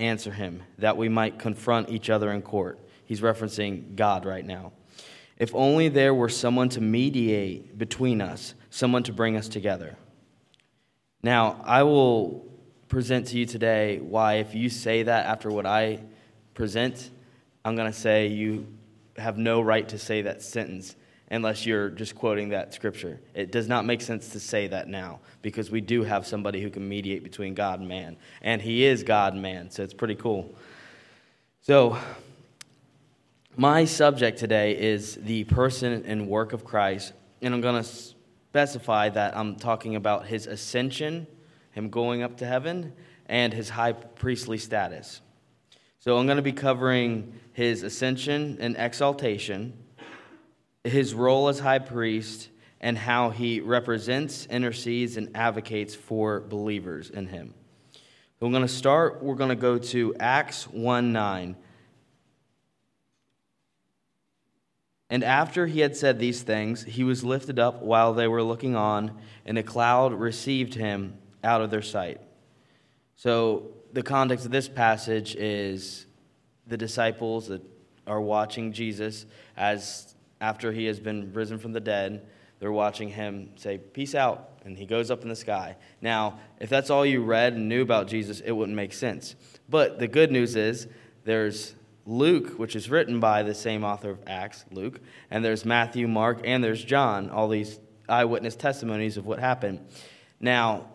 answer him, that we might confront each other in court. He's referencing God right now. If only there were someone to mediate between us, someone to bring us together. Now, I will present to you today why, if you say that after what I present, I'm going to say you have no right to say that sentence unless you're just quoting that scripture. It does not make sense to say that now because we do have somebody who can mediate between God and man. And he is God and man, so it's pretty cool. So, my subject today is the person and work of Christ, and I'm going to specify that I'm talking about his ascension, him going up to heaven, and his high priestly status. So, I'm going to be covering his ascension and exaltation his role as high priest and how he represents, intercedes, and advocates for believers in him. So we're going to start, we're going to go to Acts 1 9. And after he had said these things, he was lifted up while they were looking on, and a cloud received him out of their sight. So, the context of this passage is the disciples that are watching Jesus as after he has been risen from the dead, they're watching him say, Peace out. And he goes up in the sky. Now, if that's all you read and knew about Jesus, it wouldn't make sense. But the good news is there's Luke, which is written by the same author of Acts, Luke, and there's Matthew, Mark, and there's John, all these eyewitness testimonies of what happened. Now,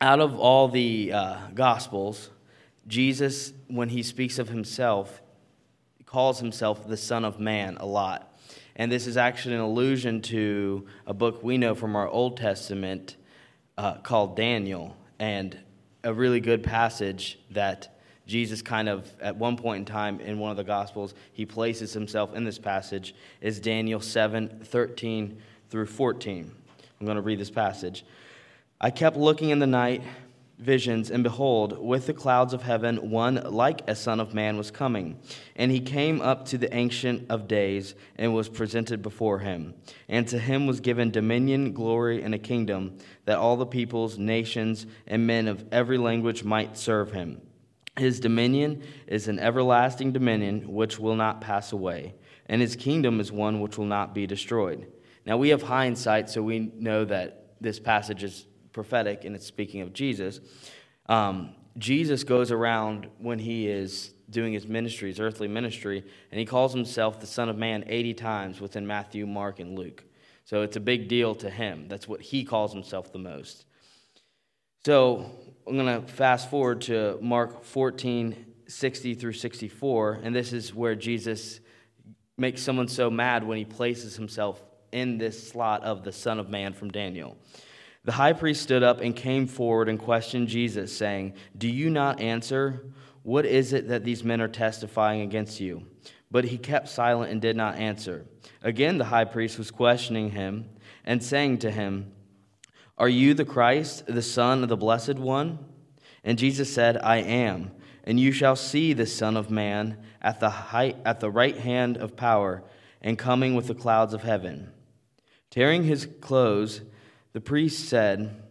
out of all the uh, Gospels, Jesus, when he speaks of himself, calls himself the Son of Man a lot. And this is actually an allusion to a book we know from our Old Testament uh, called Daniel, and a really good passage that Jesus kind of, at one point in time in one of the Gospels, he places himself in this passage, is Daniel 7 13 through 14. I'm going to read this passage. I kept looking in the night visions, and behold, with the clouds of heaven, one like a Son of Man was coming. And he came up to the Ancient of Days and was presented before him. And to him was given dominion, glory, and a kingdom, that all the peoples, nations, and men of every language might serve him. His dominion is an everlasting dominion which will not pass away, and his kingdom is one which will not be destroyed. Now we have hindsight, so we know that this passage is prophetic and it's speaking of Jesus. Um, Jesus goes around when he is doing his ministry, his earthly ministry, and he calls himself the Son of Man 80 times within Matthew, Mark, and Luke. So it's a big deal to him. That's what he calls himself the most. So I'm going to fast forward to Mark 14, 60 through 64, and this is where Jesus makes someone so mad when he places himself in this slot of the Son of Man from Daniel. The high priest stood up and came forward and questioned Jesus, saying, Do you not answer? What is it that these men are testifying against you? But he kept silent and did not answer. Again, the high priest was questioning him and saying to him, Are you the Christ, the Son of the Blessed One? And Jesus said, I am. And you shall see the Son of Man at the, height, at the right hand of power and coming with the clouds of heaven. Tearing his clothes, the priest said,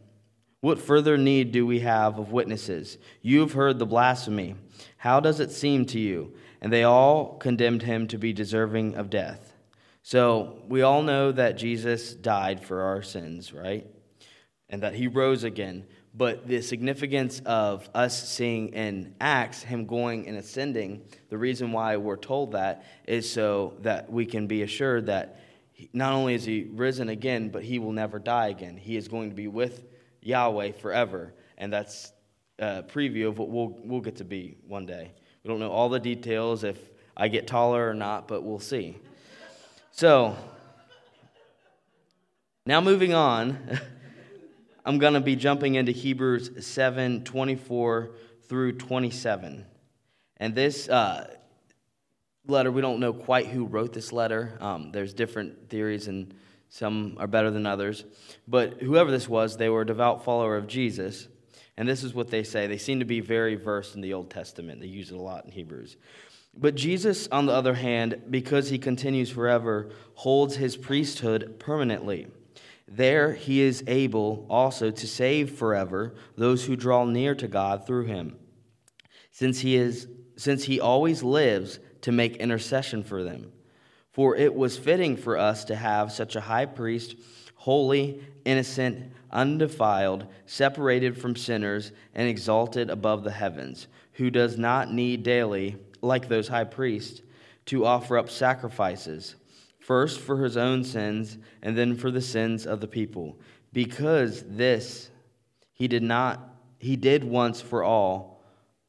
What further need do we have of witnesses? You have heard the blasphemy. How does it seem to you? And they all condemned him to be deserving of death. So we all know that Jesus died for our sins, right? And that he rose again. But the significance of us seeing in Acts him going and ascending, the reason why we're told that is so that we can be assured that not only is he risen again, but he will never die again. He is going to be with Yahweh forever. And that's a preview of what we'll, we'll get to be one day. We don't know all the details if I get taller or not, but we'll see. So, now moving on, I'm going to be jumping into Hebrews 7 24 through 27. And this, uh, letter, we don't know quite who wrote this letter. Um, there's different theories, and some are better than others. But whoever this was, they were a devout follower of Jesus. And this is what they say. They seem to be very versed in the Old Testament, they use it a lot in Hebrews. But Jesus, on the other hand, because he continues forever, holds his priesthood permanently. There he is able also to save forever those who draw near to God through him since he is since he always lives to make intercession for them. For it was fitting for us to have such a high priest, holy, innocent, undefiled, separated from sinners, and exalted above the heavens, who does not need daily, like those high priests, to offer up sacrifices, first for his own sins, and then for the sins of the people, because this he did not he did once for all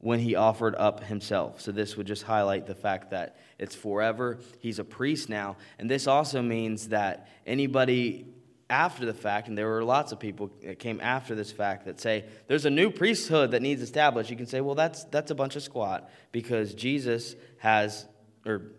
when he offered up himself. So this would just highlight the fact that it's forever. He's a priest now, and this also means that anybody after the fact, and there were lots of people that came after this fact that say there's a new priesthood that needs established. You can say, well, that's that's a bunch of squat because Jesus has, or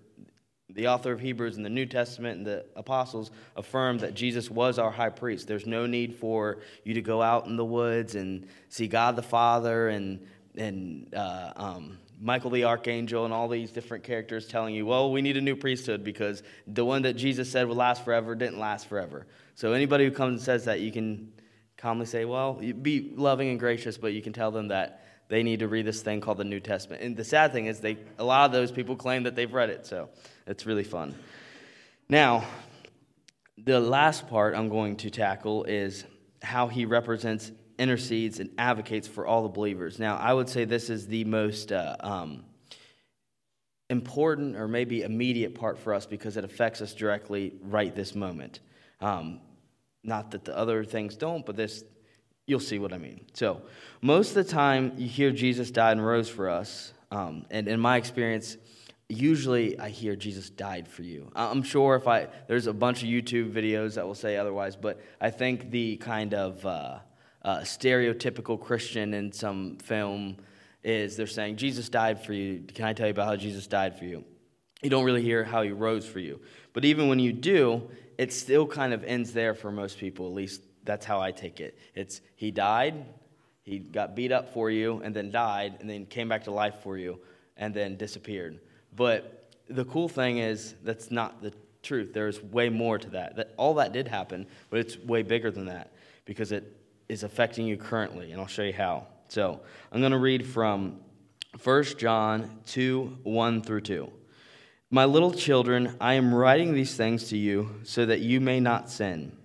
the author of Hebrews in the New Testament and the apostles affirmed that Jesus was our high priest. There's no need for you to go out in the woods and see God the Father and and uh, um, Michael the Archangel and all these different characters telling you, well, we need a new priesthood because the one that Jesus said would last forever didn't last forever. So anybody who comes and says that, you can calmly say, well, be loving and gracious, but you can tell them that they need to read this thing called the New Testament. And the sad thing is, they a lot of those people claim that they've read it, so it's really fun. Now, the last part I'm going to tackle is how he represents, intercedes, and advocates for all the believers. Now, I would say this is the most uh, um, important or maybe immediate part for us because it affects us directly right this moment. Um, not that the other things don't, but this You'll see what I mean. So, most of the time, you hear Jesus died and rose for us. Um, and in my experience, usually I hear Jesus died for you. I'm sure if I, there's a bunch of YouTube videos that will say otherwise, but I think the kind of uh, uh, stereotypical Christian in some film is they're saying, Jesus died for you. Can I tell you about how Jesus died for you? You don't really hear how he rose for you. But even when you do, it still kind of ends there for most people, at least that's how I take it. It's he died, he got beat up for you, and then died, and then came back to life for you, and then disappeared. But the cool thing is that's not the truth. There's way more to that. That all that did happen, but it's way bigger than that because it is affecting you currently, and I'll show you how. So I'm going to read from 1 John 2 1 through 2. My little children, I am writing these things to you so that you may not sin.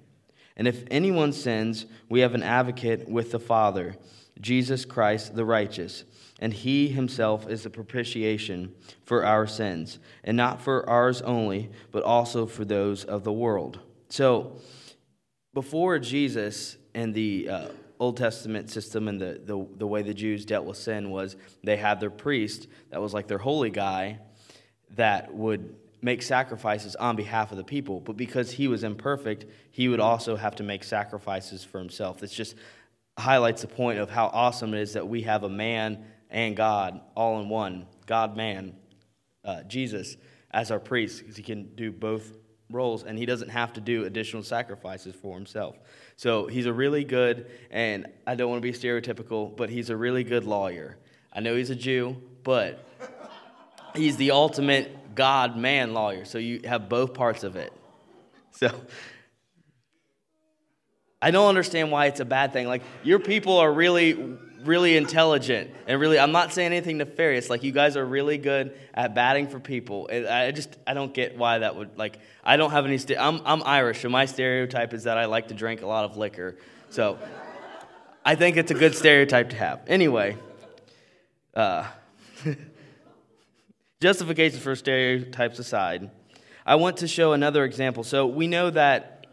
And if anyone sins, we have an advocate with the Father, Jesus Christ the righteous. And he himself is the propitiation for our sins, and not for ours only, but also for those of the world. So, before Jesus and the uh, Old Testament system and the, the, the way the Jews dealt with sin was they had their priest that was like their holy guy that would make sacrifices on behalf of the people, but because he was imperfect, he would also have to make sacrifices for himself. This just highlights the point of how awesome it is that we have a man and God all in one, God man, uh, Jesus, as our priest, because he can do both roles and he doesn't have to do additional sacrifices for himself. So he's a really good, and I don't want to be stereotypical, but he's a really good lawyer. I know he's a Jew, but he's the ultimate God man lawyer. So you have both parts of it. So I don't understand why it's a bad thing. Like your people are really, really intelligent and really. I'm not saying anything nefarious. Like you guys are really good at batting for people. I just I don't get why that would like. I don't have any. i I'm I'm Irish, and my stereotype is that I like to drink a lot of liquor. So I think it's a good stereotype to have. Anyway. Uh, Justification for stereotypes aside, I want to show another example. So we know that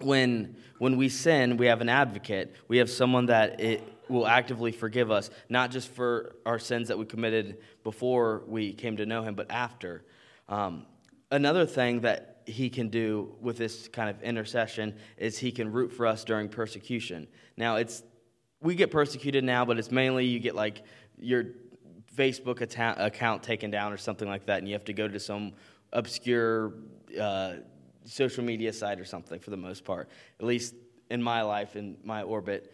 when when we sin, we have an advocate. We have someone that it will actively forgive us, not just for our sins that we committed before we came to know Him, but after. Um, another thing that He can do with this kind of intercession is He can root for us during persecution. Now, it's we get persecuted now, but it's mainly you get like your Facebook account taken down or something like that, and you have to go to some obscure uh, social media site or something for the most part. At least in my life, in my orbit,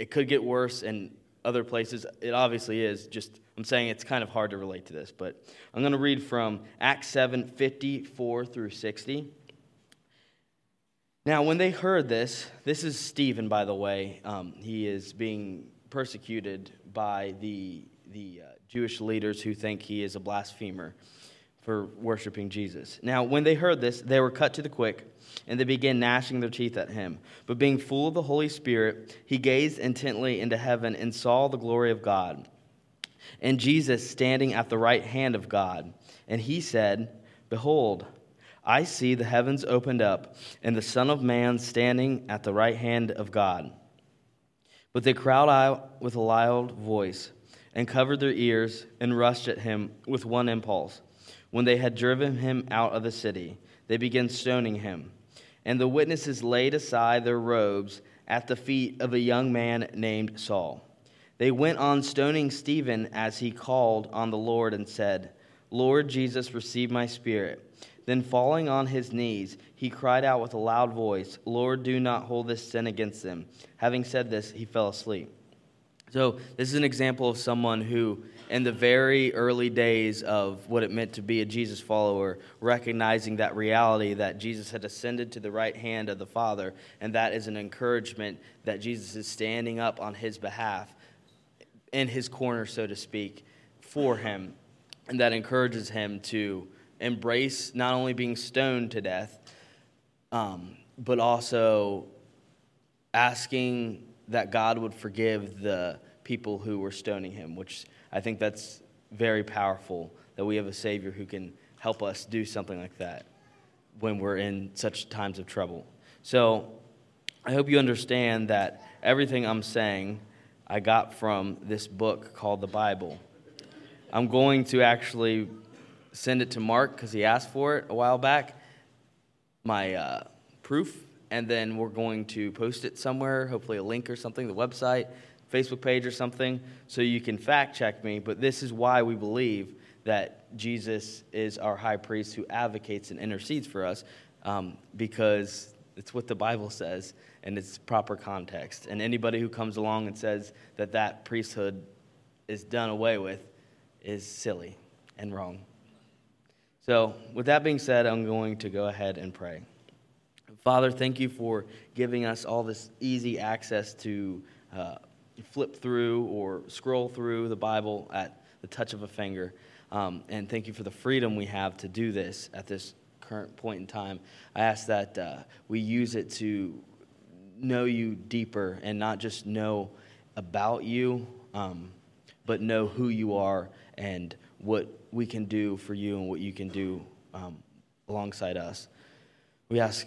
it could get worse in other places. It obviously is. Just I'm saying it's kind of hard to relate to this, but I'm going to read from Acts 7 54 through 60. Now, when they heard this, this is Stephen, by the way. Um, he is being persecuted by the the uh, Jewish leaders who think he is a blasphemer for worshiping Jesus. Now, when they heard this, they were cut to the quick, and they began gnashing their teeth at him. But being full of the Holy Spirit, he gazed intently into heaven and saw the glory of God, and Jesus standing at the right hand of God. And he said, Behold, I see the heavens opened up, and the Son of Man standing at the right hand of God. But they cried out with a loud voice, and covered their ears, and rushed at him with one impulse. When they had driven him out of the city, they began stoning him. And the witnesses laid aside their robes at the feet of a young man named Saul. They went on stoning Stephen as he called on the Lord and said, Lord Jesus, receive my spirit. Then, falling on his knees, he cried out with a loud voice, Lord, do not hold this sin against them. Having said this, he fell asleep. So, this is an example of someone who, in the very early days of what it meant to be a Jesus follower, recognizing that reality that Jesus had ascended to the right hand of the Father, and that is an encouragement that Jesus is standing up on his behalf, in his corner, so to speak, for him. And that encourages him to embrace not only being stoned to death, um, but also asking that God would forgive the people who were stoning him, which I think that's very powerful that we have a Savior who can help us do something like that when we're in such times of trouble. So I hope you understand that everything I'm saying I got from this book called the Bible. I'm going to actually send it to Mark because he asked for it a while back, my uh, proof and then we're going to post it somewhere, hopefully a link or something, the website, Facebook page or something, so you can fact check me. But this is why we believe that Jesus is our high priest who advocates and intercedes for us, um, because it's what the Bible says and it's proper context. And anybody who comes along and says that that priesthood is done away with is silly and wrong. So, with that being said, I'm going to go ahead and pray. Father, thank you for giving us all this easy access to uh, flip through or scroll through the Bible at the touch of a finger. Um, and thank you for the freedom we have to do this at this current point in time. I ask that uh, we use it to know you deeper and not just know about you, um, but know who you are and what we can do for you and what you can do um, alongside us. We ask